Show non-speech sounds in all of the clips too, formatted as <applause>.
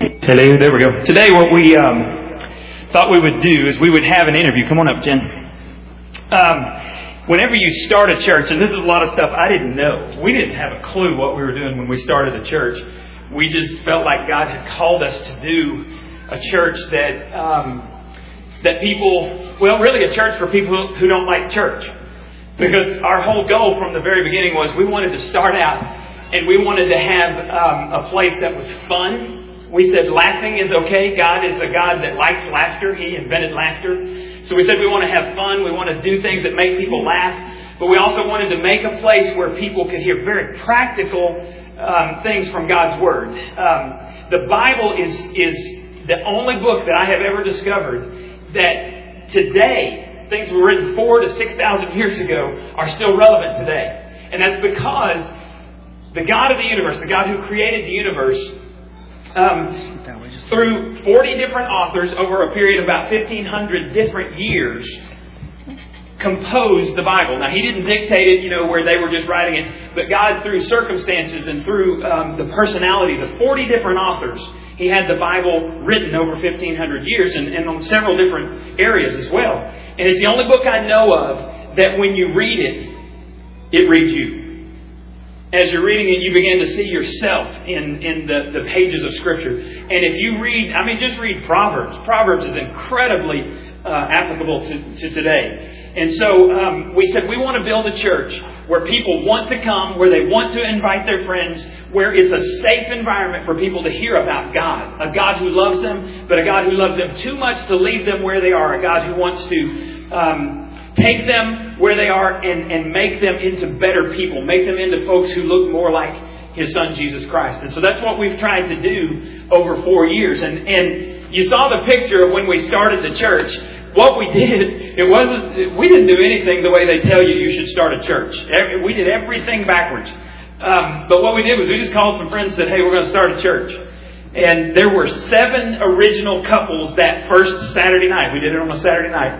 Hello, there we go. Today, what we um, thought we would do is we would have an interview. Come on up, Jen. Um, whenever you start a church, and this is a lot of stuff I didn't know, we didn't have a clue what we were doing when we started the church. We just felt like God had called us to do a church that um, that people, well, really a church for people who don't like church. Because our whole goal from the very beginning was we wanted to start out and we wanted to have um, a place that was fun. We said laughing is okay. God is a God that likes laughter. He invented laughter. So we said we want to have fun. We want to do things that make people laugh. But we also wanted to make a place where people could hear very practical um, things from God's Word. Um, the Bible is, is the only book that I have ever discovered that today things were written four to six thousand years ago are still relevant today. And that's because the God of the universe, the God who created the universe, um, through 40 different authors over a period of about 1,500 different years, composed the Bible. Now, He didn't dictate it, you know, where they were just writing it, but God, through circumstances and through um, the personalities of 40 different authors, He had the Bible written over 1,500 years and, and on several different areas as well. And it's the only book I know of that when you read it, it reads you. As you're reading it, you begin to see yourself in, in the, the pages of Scripture. And if you read, I mean, just read Proverbs. Proverbs is incredibly uh, applicable to, to today. And so um, we said we want to build a church where people want to come, where they want to invite their friends, where it's a safe environment for people to hear about God. A God who loves them, but a God who loves them too much to leave them where they are. A God who wants to um, take them where they are and, and make them into better people, make them into folks who look more like His Son Jesus Christ. And so that's what we've tried to do over four years. And, and you saw the picture of when we started the church what we did, it wasn't, we didn't do anything the way they tell you you should start a church. We did everything backwards. Um, but what we did was we just called some friends and said, hey, we're going to start a church. And there were seven original couples that first Saturday night. We did it on a Saturday night.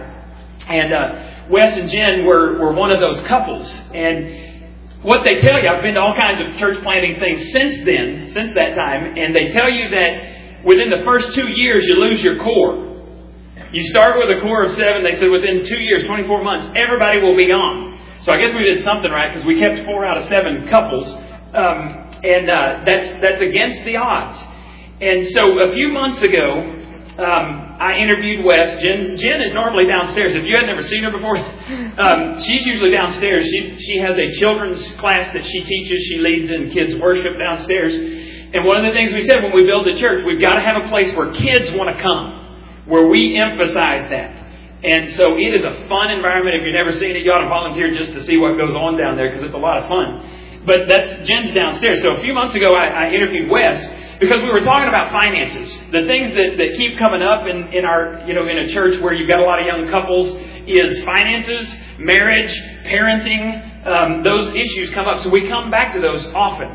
And uh, Wes and Jen were, were one of those couples. And what they tell you, I've been to all kinds of church planting things since then, since that time, and they tell you that within the first two years you lose your core. You start with a core of seven. They said within two years, 24 months, everybody will be gone. So I guess we did something right because we kept four out of seven couples, um, and uh, that's that's against the odds. And so a few months ago, um, I interviewed Wes. Jen, Jen is normally downstairs. If you had never seen her before, um, she's usually downstairs. She she has a children's class that she teaches. She leads in kids worship downstairs. And one of the things we said when we build the church, we've got to have a place where kids want to come where we emphasize that. And so it is a fun environment. If you've never seen it, you ought to volunteer just to see what goes on down there because it's a lot of fun. But that's Jen's downstairs. So a few months ago, I, I interviewed Wes because we were talking about finances. The things that, that keep coming up in, in our, you know, in a church where you've got a lot of young couples is finances, marriage, parenting. Um, those issues come up. So we come back to those often.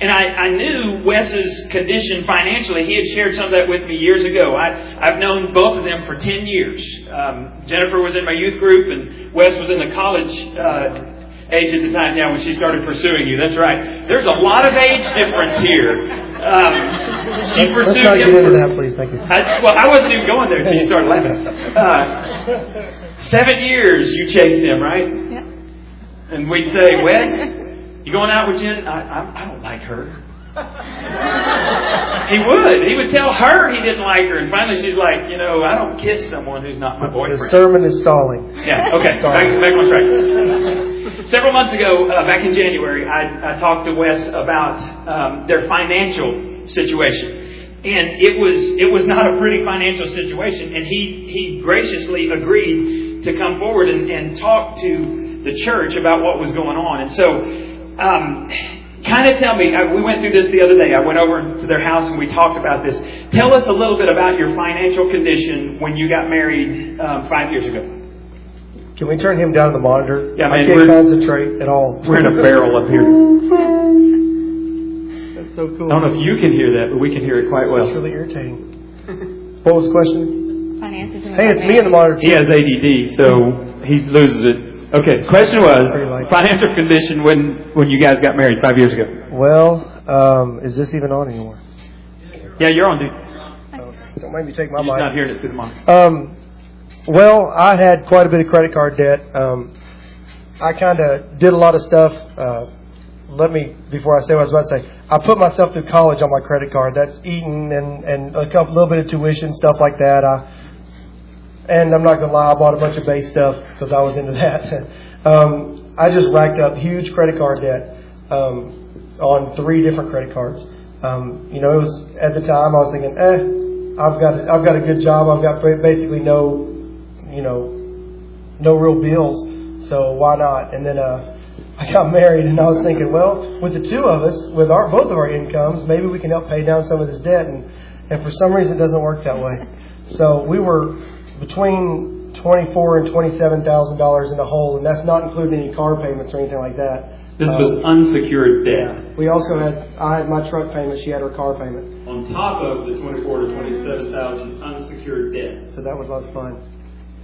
And I, I knew Wes's condition financially. He had shared some of that with me years ago. I, I've known both of them for 10 years. Um, Jennifer was in my youth group, and Wes was in the college uh, age at the time now when she started pursuing you. That's right. There's a lot of age difference here. Um, she pursued Let's not him. get into that, please. Thank you. I, well, I wasn't even going there until you started laughing. <laughs> Uh, seven years you chased him, right? Yeah. And we'd say, Wes, you going out with Jen? I, I, I don't like her. he would. He would tell her he didn't like her. And finally she's like, you know, I don't kiss someone who's not my boyfriend. The sermon is stalling. Yeah, okay. Back, back on track. Several months ago, uh, back in January, I, I talked to Wes about um, their financial situation. And it was it was not a pretty financial situation, and he he graciously agreed to come forward and, and talk to the church about what was going on. And so, um, kind of tell me. I, we went through this the other day. I went over to their house and we talked about this. Tell us a little bit about your financial condition when you got married um, five years ago. Can we turn him down to the monitor? Yeah, I can't concentrate at all. We're in a barrel up here. That's so cool. I don't know if you can hear that, but we can hear it quite well. It's well. really irritating. What was the question? Finances Hey, it's me in the monitor. He has ADD, so he loses it. Okay, the question was financial condition when when you guys got married five years ago. Well, um, is this even on anymore? Yeah, you're on, dude. Oh, don't make me take my You're not hearing it through the mic. Um, well, I had quite a bit of credit card debt. Um, I kind of did a lot of stuff. Uh, let me before I say what I was about to say. I put myself through college on my credit card. That's eating and and a couple little bit of tuition stuff like that. I and I'm not gonna lie, I bought a bunch of bass stuff because I was into that. <laughs> um, I just racked up huge credit card debt um, on three different credit cards. Um, you know, it was at the time I was thinking, eh, I've got a, I've got a good job. I've got basically no, you know, no real bills. So why not? And then uh, <laughs> I got married, and I was thinking, well, with the two of us, with our both of our incomes, maybe we can help pay down some of this debt. And and for some reason, it doesn't work that way. So we were between twenty-four and twenty-seven thousand dollars in the hole, and that's not including any car payments or anything like that. This Um, was unsecured debt. We also had I had my truck payment. She had her car payment. On top of the twenty-four to twenty-seven thousand unsecured debt. So that was lots of fun.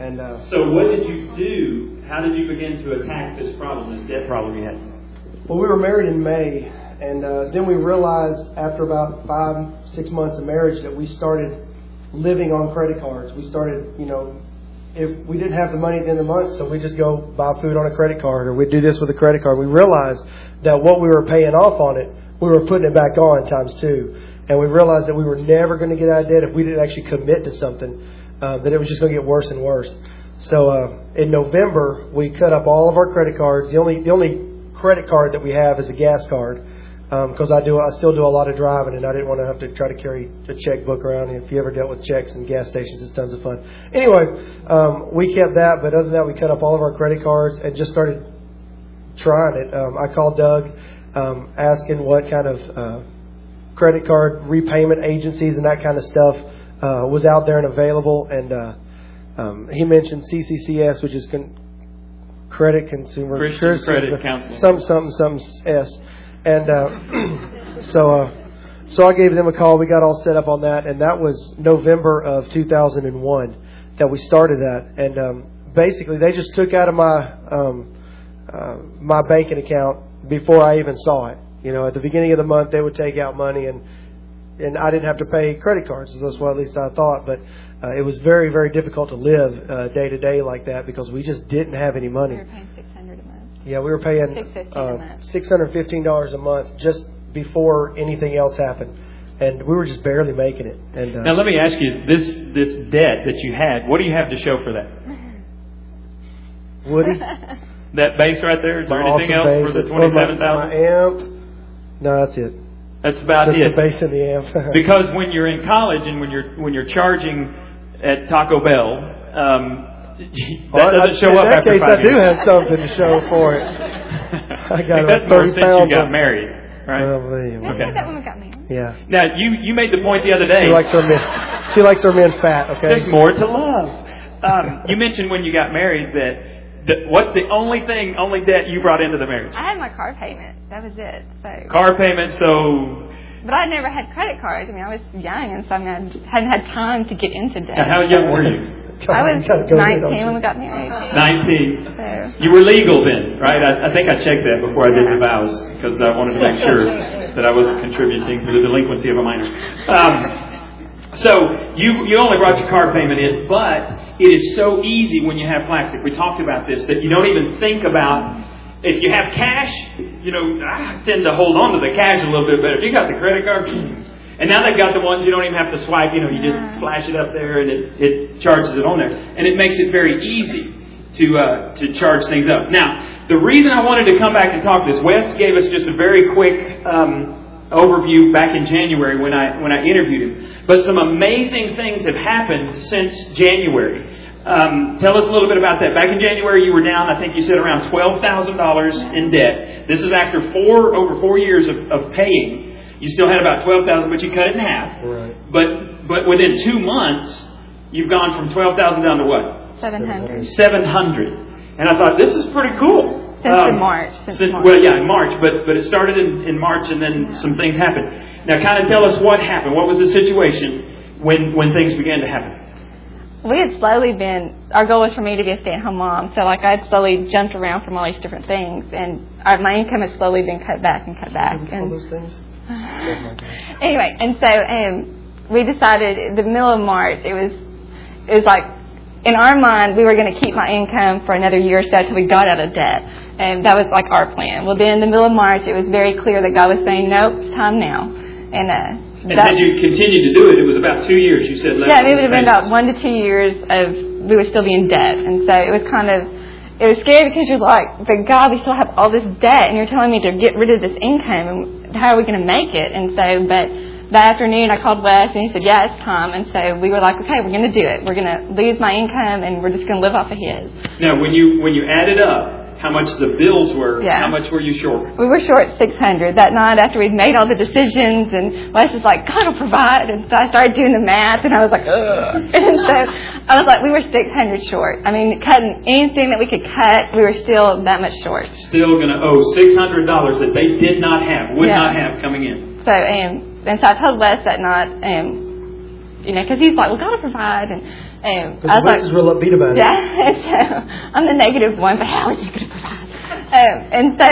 And uh, So what did you do? How did you begin to attack this problem, this debt problem you had? well, we were married in May, and uh, then we realized after about five, six months of marriage that we started living on credit cards. We started, you know, if we didn't have the money at the end of the month, so we just go buy food on a credit card, or we'd do this with a credit card. We realized that what we were paying off on it, we were putting it back on times two, and we realized that we were never going to get out of debt if we didn't actually commit to something. Uh, that it was just going to get worse and worse. So uh, in November, we cut up all of our credit cards. The only the only credit card that we have is a gas card because I do I still do a lot of driving and I didn't want to have to try to carry a checkbook around. And if you ever dealt with checks and gas stations, it's tons of fun. Anyway, um, we kept that, but other than that, we cut up all of our credit cards and just started trying it. Um, I called Doug, um, asking what kind of uh, credit card repayment agencies and that kind of stuff uh, was out there and available. And uh, um, he mentioned CCCS, which is con- Credit Consumer Christian Credit Counseling. some something something S. And uh, <clears throat> so uh, so I gave them a call. We got all set up on that, and that was November of 2001 that we started that. And um, basically, they just took out of my um, uh, my banking account before I even saw it. You know, at the beginning of the month, they would take out money, and and I didn't have to pay credit cards. That's what at least I thought. But uh, it was very very difficult to live uh, day to day like that because we just didn't have any money. We were paying six hundred a month. Yeah, we were paying 615 a uh, month. six hundred fifteen dollars a month just before anything else happened, and we were just barely making it. And uh, Now let me ask you this this debt that you had. What do you have to show for that? <laughs> Woody, That bass right there. Is there my anything awesome else bass, for the it's- twenty-seven thousand? My amp. No, that's it. That's about Just it. the bass and the amp. <laughs> because when you're in college and when you're when you're charging at Taco Bell, um, that Well, doesn't I- show in up that after case, five I do have something to show for it. <laughs> I got think that's more 30 since you got married, right? Oh, man. Okay. that when we got married. Yeah. now you you made the point the other day. She likes her men. She likes her men fat. Okay. There's more to love. Um, you mentioned when you got married that. That what's the only thing, only debt you brought into the marriage? I had my car payment. That was it. So, Car payment. So, but I never had credit cards. I mean, I was young, and so I mean, I hadn't had time to get into debt. now how young were you? I was You gotta go in 19 when we got married. Nineteen. So, You were legal then, right? I, I think I checked that before I did the vows because I wanted to make sure that I wasn't contributing to the delinquency of a minor. Um, so you you only brought your car payment in, but it is so easy when you have plastic. We talked about this that you don't even think about. If you have cash, you know I tend to hold on to the cash a little bit better. If you got the credit card, and now they've got the ones you don't even have to swipe. You know, you just flash it up there and it, it charges it on there, and it makes it very easy to uh, to charge things up. Now, the reason I wanted to come back and talk this, Wes gave us just a very quick um, overview back in January when I when I interviewed him. But some amazing things have happened since January. Um, tell us a little bit about that. Back in January, you were down. I think you said around twelve thousand dollars in debt. This is after four over four years of, of paying. You still had about twelve thousand, but you cut it in half. Right. But but within two months, you've gone from twelve thousand down to what? 700. 700. And I thought, this is pretty cool. Since in March, since March. Well, yeah, in March, but, but it started in, in March and then some things happened. Now, kind of tell us what happened. What was the situation when, when things began to happen? We had slowly been, our goal was for me to be a stay at home mom. So, like, I'd slowly jumped around from all these different things. And our, my income has slowly been cut back and cut back. All And those things. <sighs> anyway, and so um, we decided in the middle of March. It was it was like in our mind we were going to keep my income for another year or so until we got out of debt, and that was like our plan. Well, then in the middle of March, it was very clear that God was saying, "Nope, it's time now." And uh, and had you continued to do it, it was about two years. You said. Yeah, it would have been about one to two years of we would still be in debt, and so it was kind of it was scary because you're like, but God, we still have all this debt, and you're telling me to get rid of this income, and how are we going to make it? And so, but that afternoon I called Wes, and he said, yeah, it's time. And so we were like, okay, we're going to do it. We're going to lose my income, and we're just going to live off of his. Now, when you when you added up how much the bills were, yeah. how much were you short? We were short 600 that night after we'd made all the decisions, and Wes was like, God will provide. And so I started doing the math, and I was like, ugh. <laughs> and so I was like, we were 600 short. I mean, cutting anything that we could cut, we were still that much short. Still going to owe $600 that they did not have, would yeah. not have coming in. So, um, and so I told Wes that night, um, you know, because he's like, God will provide. And um, I was Wes like, is real upbeat about it. Yeah, <laughs> so I'm the negative one, but how he going to provide? Um, and so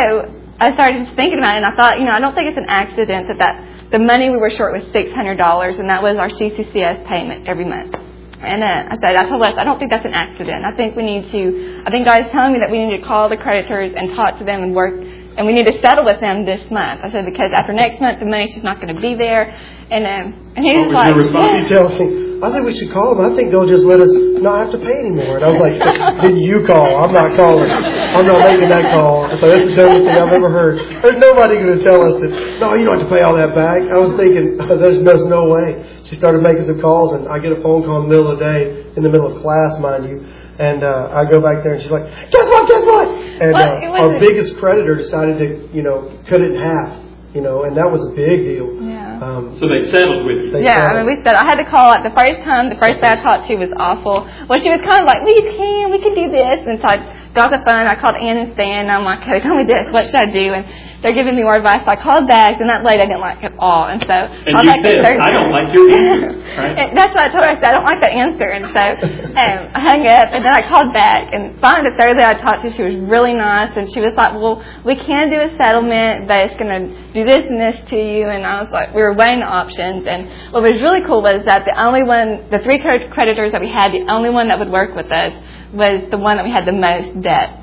I started just thinking about it, and I thought, you know, I don't think it's an accident that, that the money we were short was $600, and that was our CCCS payment every month. And uh, I said, I told Wes, I don't think that's an accident. I think we need to, I think God is telling me that we need to call the creditors and talk to them and work and we need to settle with them this month. I said because after next month the money's just not going to be there, and um, and he was, was like, he tells me, I think we should call them. I think they'll just let us not have to pay anymore. And I was like, then you call. I'm not calling. I'm not making that call. So that's the dumbest thing I've ever heard. There's nobody going to tell us that. No, you don't have to pay all that back. I was thinking, <laughs> there's, there's no way. She started making some calls, and I get a phone call in the middle of the day, in the middle of class, mind you and uh, I go back there, and she's like, "Guess what? Guess what?" And uh, our biggest creditor decided to, you know, cut it in half. You know, and that was a big deal. Yeah. Um, so they settled with you. Yeah, settled. I mean, we said I had to call it the first time. The first guy I talked to was awful. Well, she was kind of like, "We can, we can do this," and so I got the phone. I called Ann and Stan. And I'm like, "Okay, tell me this. What should I do?" And they're giving me more advice. So I called back, and that lady I didn't like at all. And so and I you said, "I don't like your answer." <laughs> Right? and that's what I told her. I said, "I don't like that answer." And so um, I hung up, and then I called back. And finally, the third lady I talked to, she was really nice, and she was like, "Well, we can do a settlement, but it's going to do this and this to you." And I was like, we were weighing the options. And what was really cool was that the only one, the three creditors that we had, the only one that would work with us was the one that we had the most debt.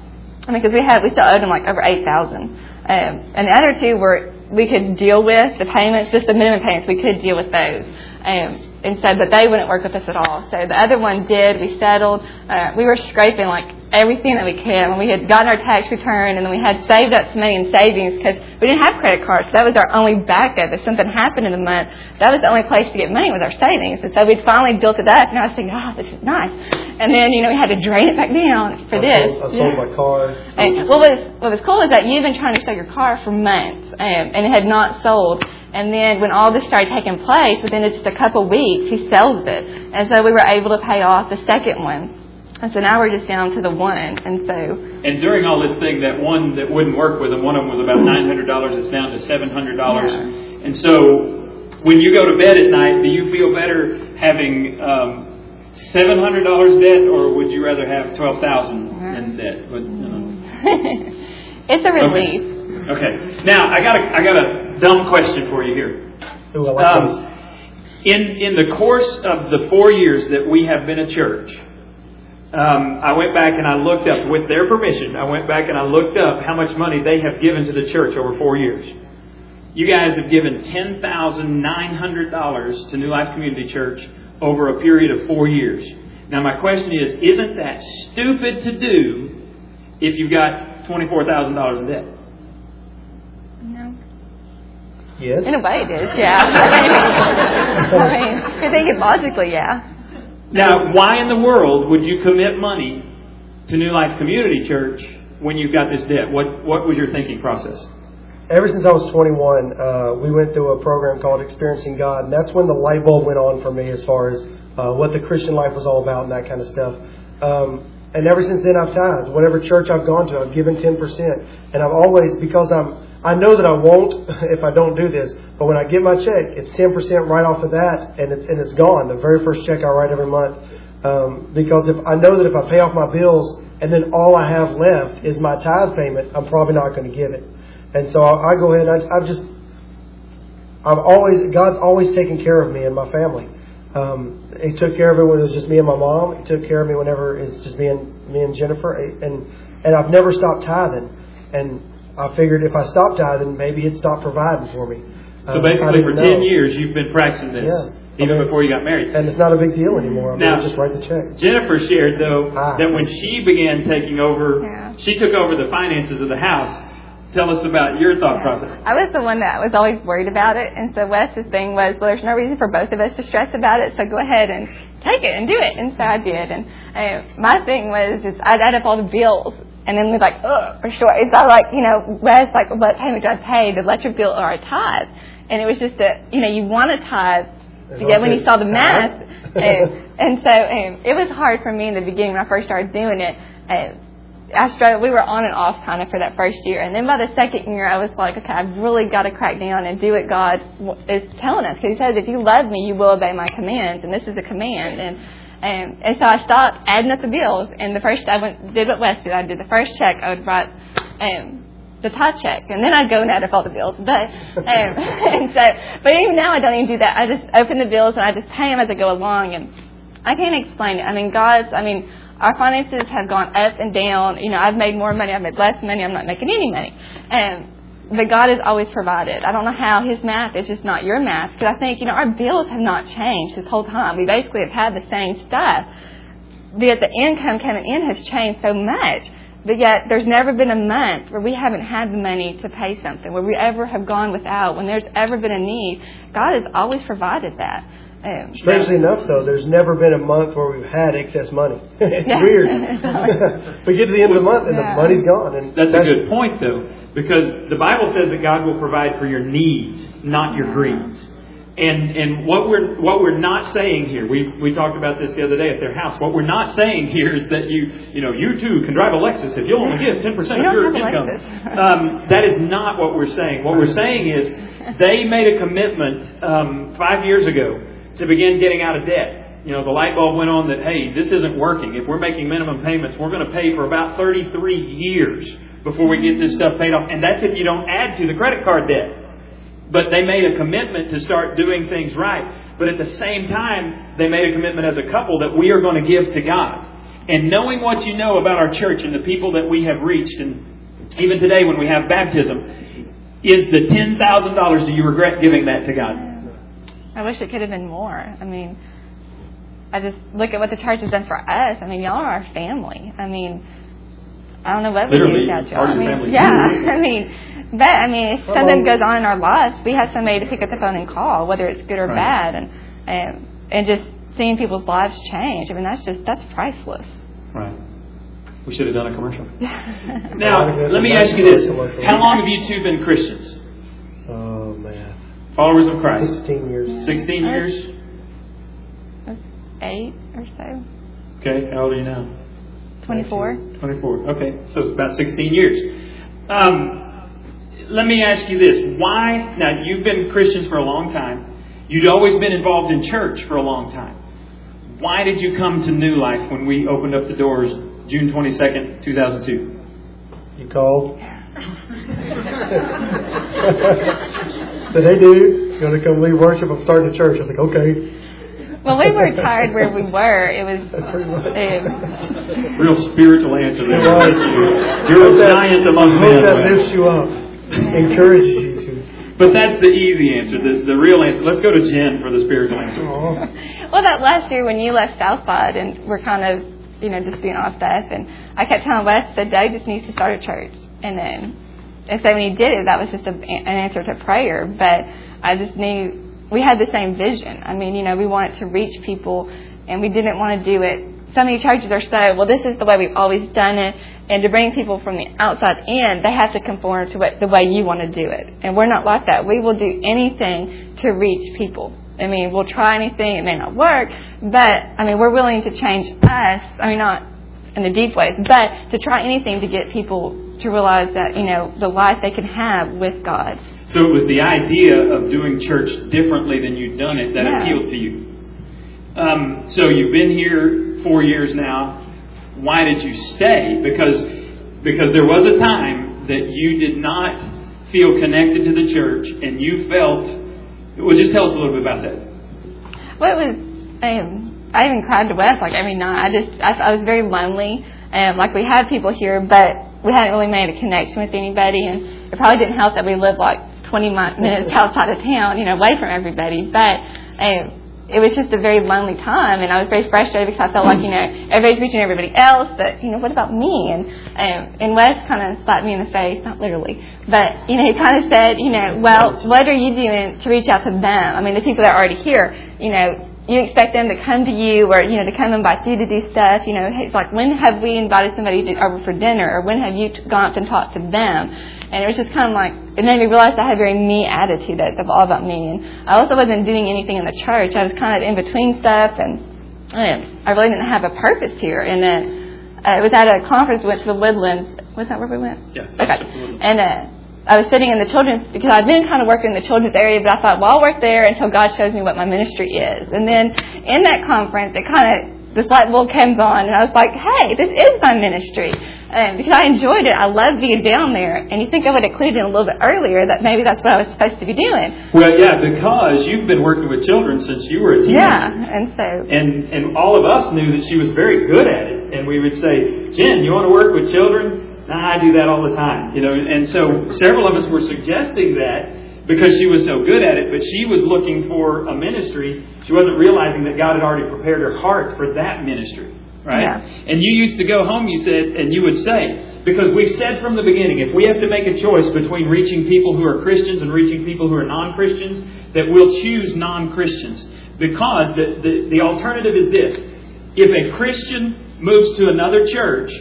I mean, because we had, we still owed them like over eight thousand. Um, and the other two were we could deal with the payments, just the minimum payments. We could deal with those. Um, and so, but they wouldn't work with us at all. So the other one did. We settled. Uh, we were scraping like everything that we could. When we had gotten our tax return, and then we had saved up some money in savings because we didn't have credit cards. So that was our only backup. If something happened in the month, that was the only place to get money was our savings. And so we'd finally built it up. And I was thinking, oh, this is nice. And then you know we had to drain it back down for I this. Sold, I sold yeah. my car. And what was what was cool is that you've been trying to sell your car for months, um, and it had not sold. And then when all this started taking place, within just a couple of weeks, he sells it. And so we were able to pay off the second one. And so now we're just down to the one. And so. And during all this thing, that one that wouldn't work with them, one of them was about $900. It's down to $700. Yeah. And so when you go to bed at night, do you feel better having um, $700 debt or would you rather have 12000 in debt? But, you know. <laughs> it's a relief. Okay. Okay. Now I got a I got a dumb question for you here. Ooh, I like um, in in the course of the four years that we have been a church, um, I went back and I looked up with their permission. I went back and I looked up how much money they have given to the church over four years. You guys have given ten thousand nine hundred dollars to New Life Community Church over a period of four years. Now my question is, isn't that stupid to do if you've got twenty four thousand dollars in debt? No. Yes. In a way, it is. Yeah. <laughs> <laughs> I mean, I think it logically, yeah. Now, why in the world would you commit money to New Life Community Church when you've got this debt? What What was your thinking process? Ever since I was 21, uh, we went through a program called Experiencing God, and that's when the light bulb went on for me as far as uh, what the Christian life was all about and that kind of stuff. Um, and ever since then, I've tithed. Whatever church I've gone to, I've given 10%. And I've always, because I'm I know that I won't <laughs> if I don't do this, but when I get my check, it's 10% right off of that, and it's and it's gone. The very first check I write every month, um, because if I know that if I pay off my bills and then all I have left is my tithe payment, I'm probably not going to give it. And so I, I go ahead. I, I've just I've always God's always taken care of me and my family. Um, he took care of it when it was just me and my mom. He took care of me whenever it's just me and me and Jennifer. And and I've never stopped tithing. And I figured if I stopped tithing, maybe it'd stop providing for me. So Um, I basically, for didn't ten know. years, you've been practicing this, Yeah. even I mean, before you got married. and it's not a big deal anymore. I mean, Now- just write the check. Jennifer shared though Ah. that when she began taking over, Yeah. she took over the finances of the house. Tell us about your thought process. I was the one that was always worried about it, and so Wes's thing was, well, there's no reason for both of us to stress about it, so go ahead and take it and do it. And so I did. And uh, my thing was, is I'd add up all the bills, and then we'd like, ugh, for sure. It's like, you know, Wes, like, what payment do I pay? The electric bill or a tithe? And it was just that, you know, you want a tithe, get when you saw the math. <laughs> and, and so um, it was hard for me in the beginning when I first started doing it. Uh, I struggled. We were on and off kind of for that first year, and then by the second year, I was like, okay, I've really got to crack down and do what God is telling us. Because He says, if you love me, you will obey my commands, and this is a command. And and, and so I stopped adding up the bills. And the first I went did what Wes did. I did the first check. I would write um, the tithe check, and then I'd go and add up all the bills. But um, <laughs> and so, but even now I don't even do that. I just open the bills and I just pay them as I go along, and I can't explain it. I mean, God's. I mean, our finances have gone up and down. You know, I've made more money. I've made less money. I'm not making any money. Um, but God has always provided. I don't know how His math is just not your math. Because I think you know our bills have not changed this whole time. We basically have had the same stuff. Yet the income coming in has changed so much. But yet there's never been a month where we haven't had the money to pay something, where we ever have gone without. When there's ever been a need, God has always provided that. Um, Strangely enough, though, there's never been a month where we've had excess money. <laughs> it's weird. <laughs> we get to the end of the month and Yeah. the money's gone. And That's a good point, though, because the Bible says that God will provide for your needs, not your greeds. And and what we're what we're not saying here, we we talked about this the other day at their house. What we're not saying here is that you you know you too can drive a Lexus if you'll only give ten percent of your income. Um, that is not what we're saying. What we're saying is they made a commitment um, five years ago to begin getting out of debt. You know, the light bulb went on that, hey, this isn't working. If we're making minimum payments, we're going to pay for about 33 years before we get this stuff paid off. And that's if you don't add to the credit card debt. But they made a commitment to start doing things right. But at the same time, they made a commitment as a couple that we are going to give to God. And knowing what you know about our church and the people that we have reached, and even today when we have baptism, is the $10,000, do you regret giving that to God? I wish it could have been more. I mean, I just look at what the church has done for us. I mean, y'all are our family. I mean, I don't know what we do without y'all. part I mean, yeah. <laughs> I mean, but I mean, if Well, something goes on in our lives, we have somebody to pick up the phone and call, whether it's good or Right. bad, and and and just seeing people's lives change. I mean, that's just that's priceless. Right. We should have done a commercial. <laughs> now, Now, let me ask you this. How long have you two been Christians? Oh man, Followers of Christ? 16 years. 16 years? eight or so, Okay, how old are you now? twenty-four. 24. Okay, so it's about 16 years. Um, let me ask you this. Why? Now, you've been Christians for a long time. You'd always been involved in church for a long time. Why did you come to New Life when we opened up the doors June 22nd, 2002? You called. <laughs> <laughs> Said, hey dude, you want to come lead worship? I'm starting a church. I was like, okay. Well, we were tired where we were. It was. <laughs> That's. Um, <laughs> Real spiritual answer there. It was. Thank you. You're a giant among hope men. that Wes. lifts you up, encourages you to. But that's the easy answer. This is the real answer. Let's go to Jen for the spiritual answer. Aw. <laughs> well, that last year when you left Southside and we're kind of, you know, just doing all stuff, and I kept telling Wes that Doug just needs to start a church, and then, and so when he did it, that was just a, an answer to prayer. But I just knew we had the same vision. I mean, you know, we wanted to reach people, and we didn't want to do it. So many churches are so well. This is the way we've always done it, and to bring people from the outside in, they have to conform to what, the way you want to do it. And we're not like that. We will do anything to reach people. I mean, we'll try anything. It may not work, but I mean, we're willing to change us. I mean, not in the deep ways, but to try anything to get people to realize that you know the life they can have with God. So it was the idea of doing church differently than you'd done it that Yeah. appealed to you. Um, so you've been here four years now. Why did you stay? Because because there was a time that you did not feel connected to the church, and you felt Well, just tell us a little bit about that. Well, it was. Um, I even cried to Wes like every night. I just I, I was very lonely. Um, like we had people here, but we hadn't really made a connection with anybody, and it probably didn't help that we lived like 20 minutes outside of town, you know, away from everybody. But um, it was just a very lonely time, and I was very frustrated because I felt like you know everybody's reaching everybody else, but you know what about me? And um, and Wes kind of slapped me in the face, not literally, but you know he kind of said, you know, well, what are you doing to reach out to them? I mean, the people that are already here, you know, you expect them to come to you or you know to come invite you to do stuff. You know, it's like when have we invited somebody to, over for dinner, or when have you gone up and talked to them? And it was just kind of like it made me realize I had a very me attitude that's all about me. And I also wasn't doing anything in the church. I was kind of in between stuff, and um, I really didn't have a purpose here. And then uh, it was at a conference. We went to the Woodlands. Was that where we went? Yeah. Okay. And. Uh, I was sitting in the children's because I'd been kind of working in the children's area, but I thought, well, I'll work there until God shows me what my ministry is. And then in that conference, it kind of this light bulb comes on, and I was like, hey, this is my ministry. Um, because I enjoyed it. I loved being down there. And you think I would have clued in a little bit earlier that maybe that's what I was supposed to be doing. Well, yeah, because you've been working with children since you were a teenager. Yeah, and so. And, and all of us knew that she was very good at it. And we would say, Jen, you want to work with children? Nah, I do that all the time. You know, and so several of us were suggesting that because she was so good at it, but she was looking for a ministry. She wasn't realizing that God had already prepared her heart for that ministry. Right? Yeah. And you used to go home, you said, and you would say, because we've said from the beginning, if we have to make a choice between reaching people who are Christians and reaching people who are non Christians, that we'll choose non Christians. Because the, the, the alternative is this if a Christian moves to another church,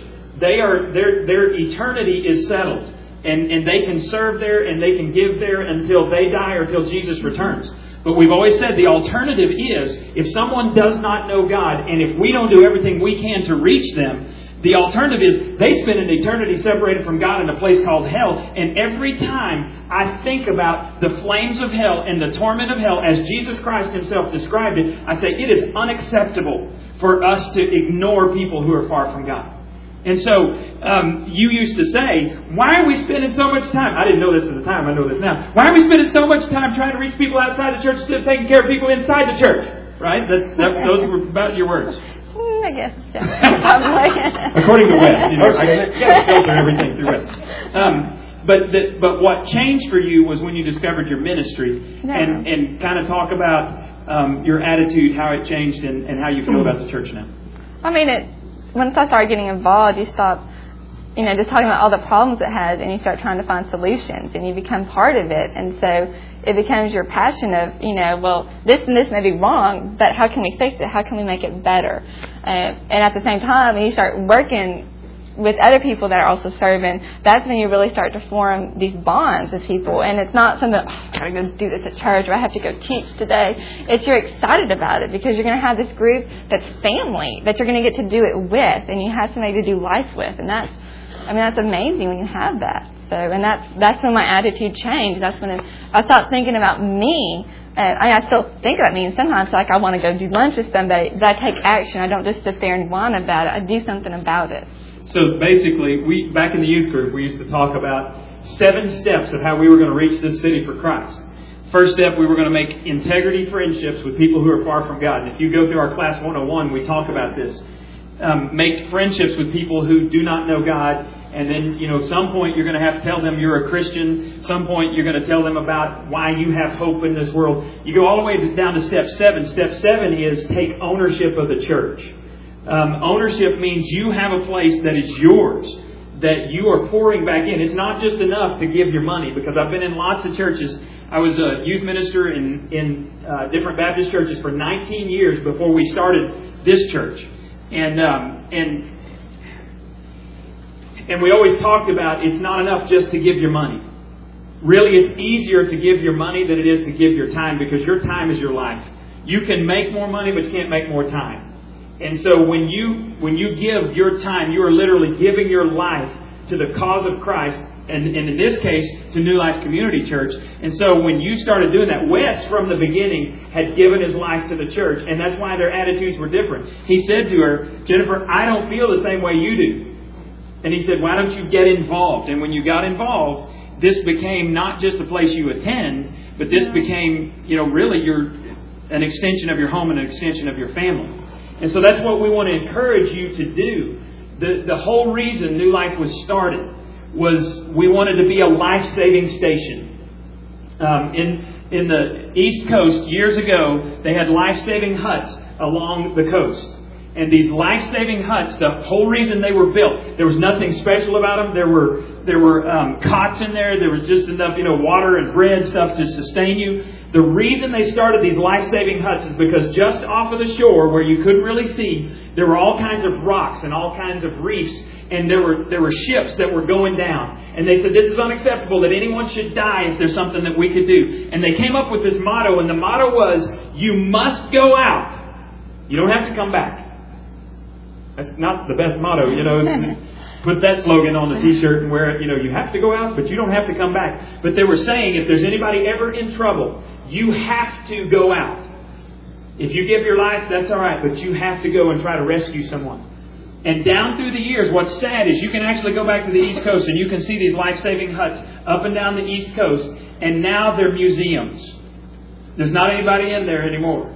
they are their their eternity is settled. And, and they can serve there and they can give there until they die or until Jesus returns. But we've always said the alternative is if someone does not know God and if we don't do everything we can to reach them, the alternative is they spend an eternity separated from God in a place called hell. And every time I think about the flames of hell and the torment of hell as Jesus Christ Himself described it, I say it is unacceptable for us to ignore people who are far from God. And so um, you used to say, why are we spending so much time? I didn't know this at the time. I know this now. Why are we spending so much time trying to reach people outside the church instead of taking care of people inside the church? Right? That's, that, those were about your words. <laughs> I guess. Yeah. <laughs> <laughs> According to Wes, you know, I got to filter everything through Wes. Um, but the, but what changed for you was when you discovered your ministry, and and kind of talk about um, your attitude, how it changed, and, and how you feel about the church now. I mean, it once I started getting involved, you stop, you know, just talking about all the problems it has, and you start trying to find solutions, and you become part of it, and so it becomes your passion of, you know, well, this and this may be wrong, but how can we fix it? How can we make it better? Uh, and at the same time, you start working with other people that are also serving, that's when you really start to form these bonds with people. And it's not something, oh, I gotta go do this at church or I have to go teach today. It's you're excited about it because you're gonna have this group that's family that you're gonna get to do it with and you have somebody to do life with. And that's, I mean, that's amazing when you have that. So, and that's, that's when my attitude changed. That's when I stopped thinking about me uh, I, I still think about me, and sometimes like I want to go do lunch with somebody, but I take action. I don't just sit there and whine about it. I do something about it. So basically, we back in the youth group, we used to talk about seven steps of how we were going to reach this city for Christ. First step, we were going to make integrity friendships with people who are far from God. And if you go through our class 101, we talk about this. Um, make friendships with people who do not know God, and then, you know, at some point you're going to have to tell them you're a Christian. Some point you're going to tell them about why you have hope in this world. You go all the way down to step seven. Step seven is take ownership of the church. Um, ownership means you have a place that is yours, that you are pouring back in. It's not just enough to give your money, because I've been in lots of churches. I was a youth minister in, in uh, different Baptist churches for 19 years before we started this church. And, um, and, and we always talked about it's not enough just to give your money. Really, it's easier to give your money than it is to give your time because your time is your life. You can make more money, but you can't make more time. And so when you when you give your time, you are literally giving your life to the cause of Christ, and, and in this case, to New Life Community Church. And so when you started doing that, Wes from the beginning had given his life to the church, and that's why their attitudes were different. He said to her, Jennifer, I don't feel the same way you do. And he said, Why don't you get involved? And when you got involved, this became not just a place you attend, but this became, you know, really your an extension of your home and an extension of your family. And so that's what we want to encourage you to do. The, the whole reason New Life was started was we wanted to be a life saving station. Um, in, in the East Coast, years ago, they had life saving huts along the coast. And these life saving huts, the whole reason they were built, there was nothing special about them. There were, there were um, cots in there. There was just enough, you know, water and bread stuff to sustain you. The reason they started these life saving huts is because just off of the shore, where you couldn't really see, there were all kinds of rocks and all kinds of reefs, and there were, there were ships that were going down. And they said, This is unacceptable that anyone should die if there's something that we could do. And they came up with this motto, and the motto was, You must go out. You don't have to come back. That's not the best motto, you know. <laughs> put that slogan on the t-shirt and wear it. You know, you have to go out, but you don't have to come back. But they were saying if there's anybody ever in trouble, you have to go out. If you give your life, that's all right, but you have to go and try to rescue someone. And down through the years, what's sad is you can actually go back to the East Coast and you can see these life saving huts up and down the East Coast, and now they're museums. There's not anybody in there anymore.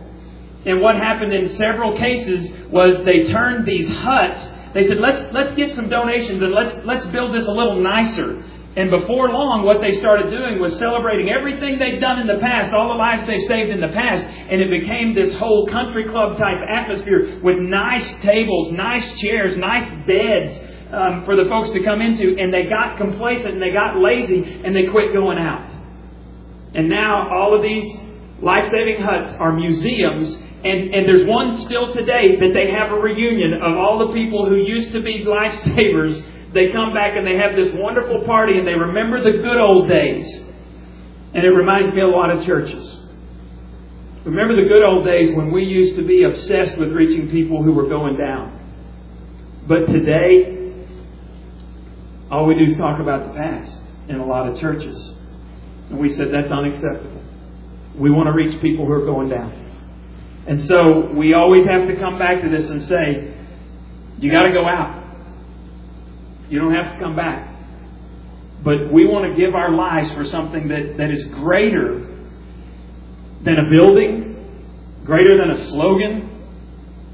And what happened in several cases was they turned these huts, they said, let's, let's get some donations and let's, let's build this a little nicer. And before long, what they started doing was celebrating everything they'd done in the past, all the lives they've saved in the past, and it became this whole country club type atmosphere with nice tables, nice chairs, nice beds um, for the folks to come into. And they got complacent and they got lazy and they quit going out. And now all of these life saving huts are museums and, and there's one still today that they have a reunion of all the people who used to be lifesavers they come back and they have this wonderful party and they remember the good old days. And it reminds me a lot of churches. Remember the good old days when we used to be obsessed with reaching people who were going down. But today, all we do is talk about the past in a lot of churches. And we said that's unacceptable. We want to reach people who are going down. And so we always have to come back to this and say, you got to go out. You don't have to come back. But we want to give our lives for something that, that is greater than a building, greater than a slogan.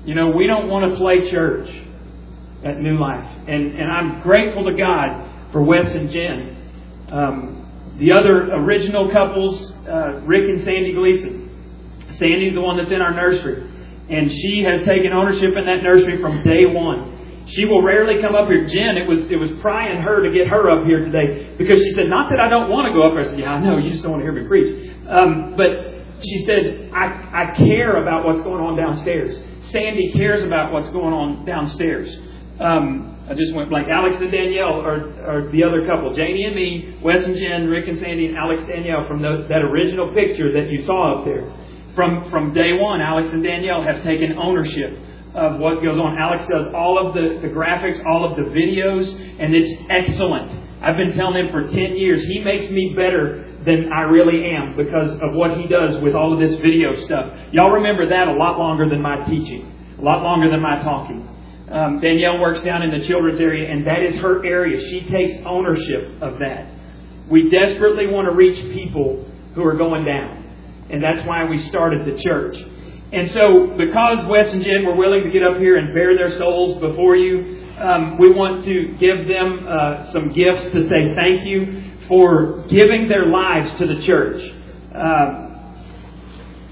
You know, we don't want to play church at New Life. And, and I'm grateful to God for Wes and Jen. Um, the other original couples, uh, Rick and Sandy Gleason. Sandy's the one that's in our nursery. And she has taken ownership in that nursery from day one. She will rarely come up here. Jen, it was it was prying her to get her up here today because she said, "Not that I don't want to go up." I said, "Yeah, I know. You just don't want to hear me preach." Um, but she said, I, "I care about what's going on downstairs." Sandy cares about what's going on downstairs. Um, I just went blank. Alex and Danielle are, are the other couple. Janie and me, Wes and Jen, Rick and Sandy, and Alex Danielle from the, that original picture that you saw up there. From from day one, Alex and Danielle have taken ownership of what goes on. Alex does all of the, the graphics, all of the videos, and it's excellent. I've been telling him for 10 years, he makes me better than I really am because of what he does with all of this video stuff. Y'all remember that a lot longer than my teaching, a lot longer than my talking. Um, Danielle works down in the children's area, and that is her area. She takes ownership of that. We desperately want to reach people who are going down, and that's why we started the church. And so, because Wes and Jen were willing to get up here and bare their souls before you, um, we want to give them uh, some gifts to say thank you for giving their lives to the church. Uh,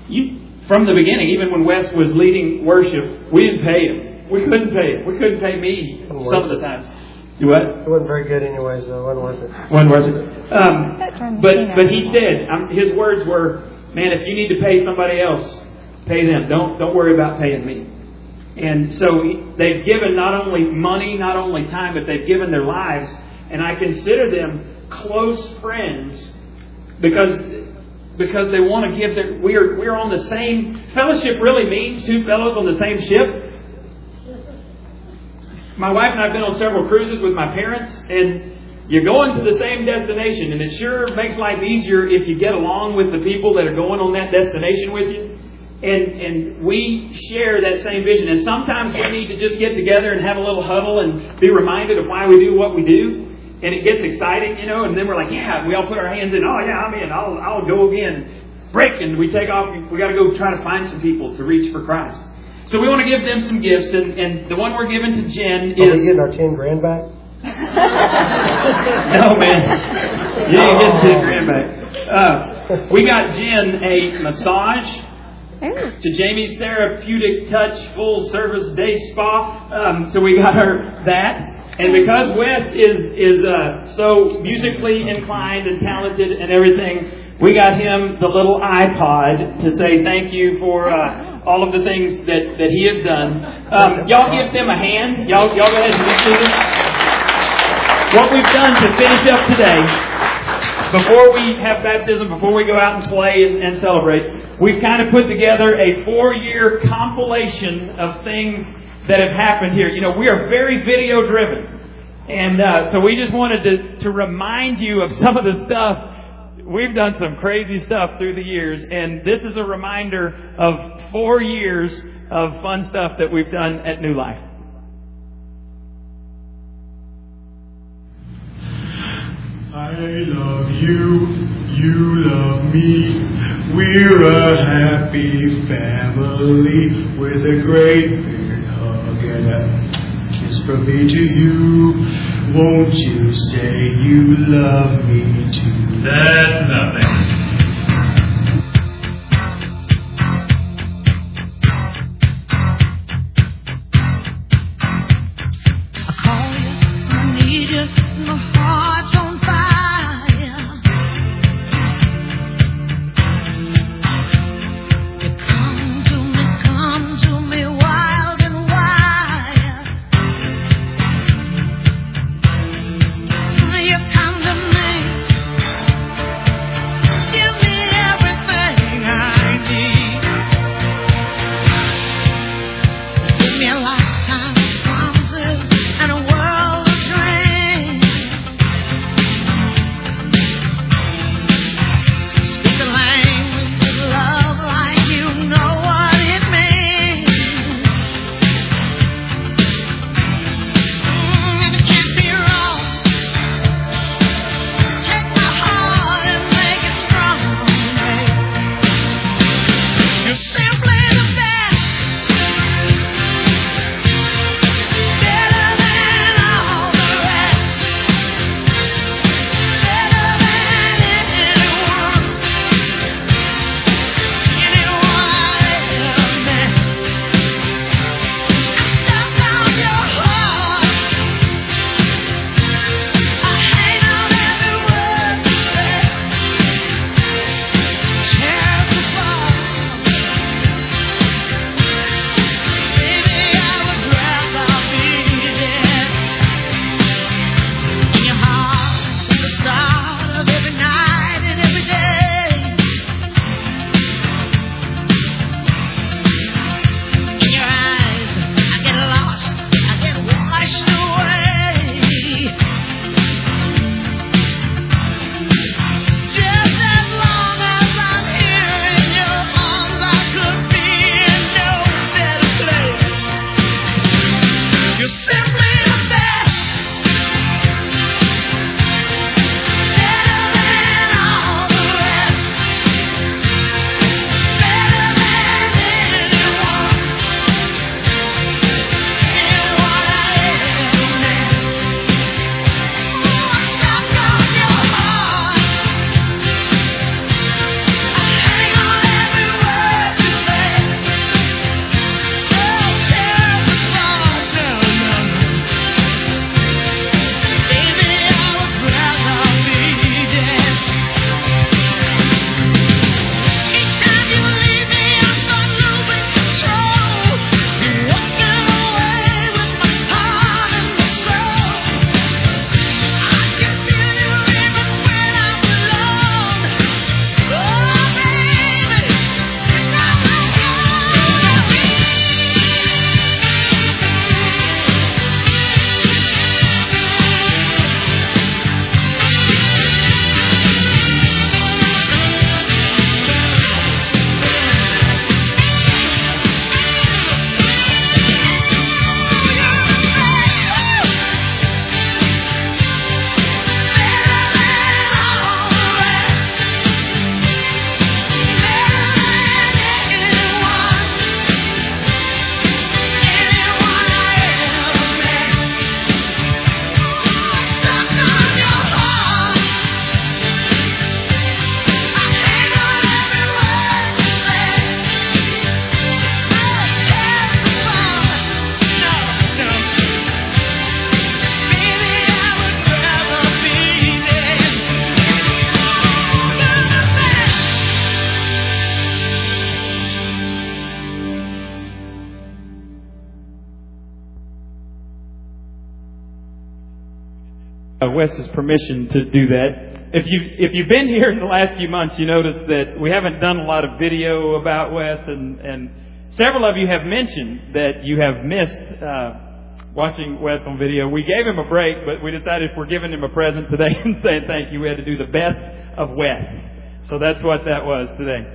you, from the beginning, even when Wes was leading worship, we didn't pay him. We couldn't pay him. We couldn't pay me some of the times. Do what? It wasn't very good anyway, so it wasn't worth it. Wasn't worth it. Um, but but he said, um, his words were, "Man, if you need to pay somebody else, Pay them. Don't don't worry about paying me. And so they've given not only money, not only time, but they've given their lives. And I consider them close friends because because they want to give their we are we are on the same fellowship really means two fellows on the same ship. My wife and I have been on several cruises with my parents and you're going to the same destination and it sure makes life easier if you get along with the people that are going on that destination with you and and we share that same vision. And sometimes we need to just get together and have a little huddle and be reminded of why we do what we do. and it gets exciting, you know, and then we're like, yeah, we all put our hands in, oh yeah, I'm in, I'll, I'll go again. Break, and we take off, we got to go try to find some people to reach for Christ. So we want to give them some gifts, and, and the one we're giving to Jen Are we is. getting our 10 grand back? <laughs> no, man. You ain't getting 10 grand back. Uh, we got Jen a massage Ooh. to Jamie's therapeutic touch full service day spa. Um, so we got her that. And because Wes is is uh, so musically inclined and talented and everything, we got him the little iPod to say thank you for uh, <laughs> all of the things that, that he has done. Um, y'all give them a hand. Y'all y'all go ahead and receive it. What we've done to finish up today before we have baptism, before we go out and play and, and celebrate, we've kind of put together a four year compilation of things that have happened here. You know, we are very video driven. And uh, so we just wanted to, to remind you of some of the stuff. We've done some crazy stuff through the years, and this is a reminder of four years of fun stuff that we've done at New Life. I love you, you love me. We're a happy family with a great big hug and a kiss from me to you. Won't you say you love me too? That's nothing. Wes's permission to do that. If you if you've been here in the last few months, you notice that we haven't done a lot of video about Wes, and and several of you have mentioned that you have missed uh, watching Wes on video. We gave him a break, but we decided if we're giving him a present today <laughs> and saying thank you, we had to do the best of Wes. So that's what that was today.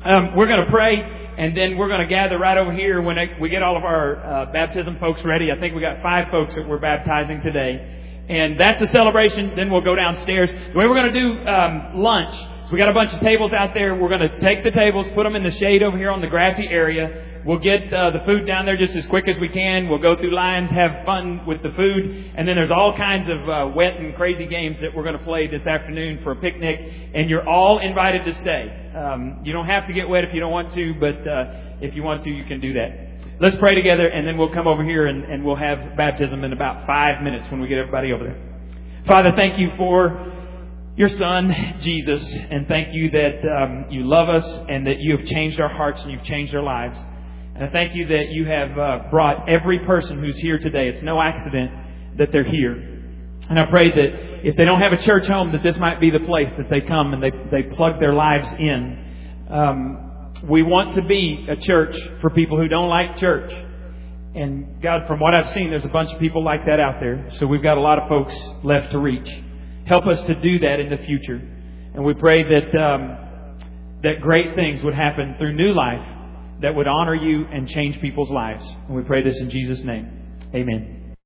Um, we're going to pray, and then we're going to gather right over here when we get all of our uh, baptism folks ready. I think we got five folks that we're baptizing today. And that's a celebration. Then we'll go downstairs. The way we're going to do um, lunch so we got a bunch of tables out there. We're going to take the tables, put them in the shade over here on the grassy area. We'll get uh, the food down there just as quick as we can. We'll go through lines, have fun with the food, and then there's all kinds of uh, wet and crazy games that we're going to play this afternoon for a picnic. And you're all invited to stay. Um, you don't have to get wet if you don't want to, but uh, if you want to, you can do that. Let's pray together, and then we'll come over here and, and we'll have baptism in about five minutes when we get everybody over there. Father, thank you for your son, Jesus, and thank you that um, you love us and that you have changed our hearts and you've changed our lives. And I thank you that you have uh, brought every person who's here today. It's no accident that they're here. And I pray that if they don't have a church home, that this might be the place that they come and they, they plug their lives in. Um, we want to be a church for people who don't like church. And God, from what I've seen, there's a bunch of people like that out there. So we've got a lot of folks left to reach. Help us to do that in the future. And we pray that, um, that great things would happen through new life that would honor you and change people's lives. And we pray this in Jesus' name. Amen.